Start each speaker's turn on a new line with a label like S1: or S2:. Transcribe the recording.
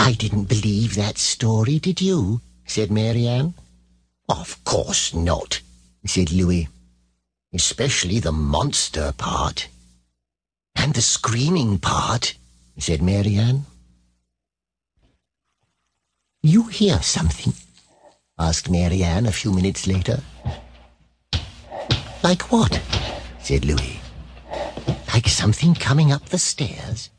S1: I didn't believe that story, did you? said Mary Ann. Of course not, said Louie. Especially the monster part. And the screaming part, said Mary Ann. You hear something? asked Mary Ann a few minutes later. Like what? said Louie. Like something coming up the stairs?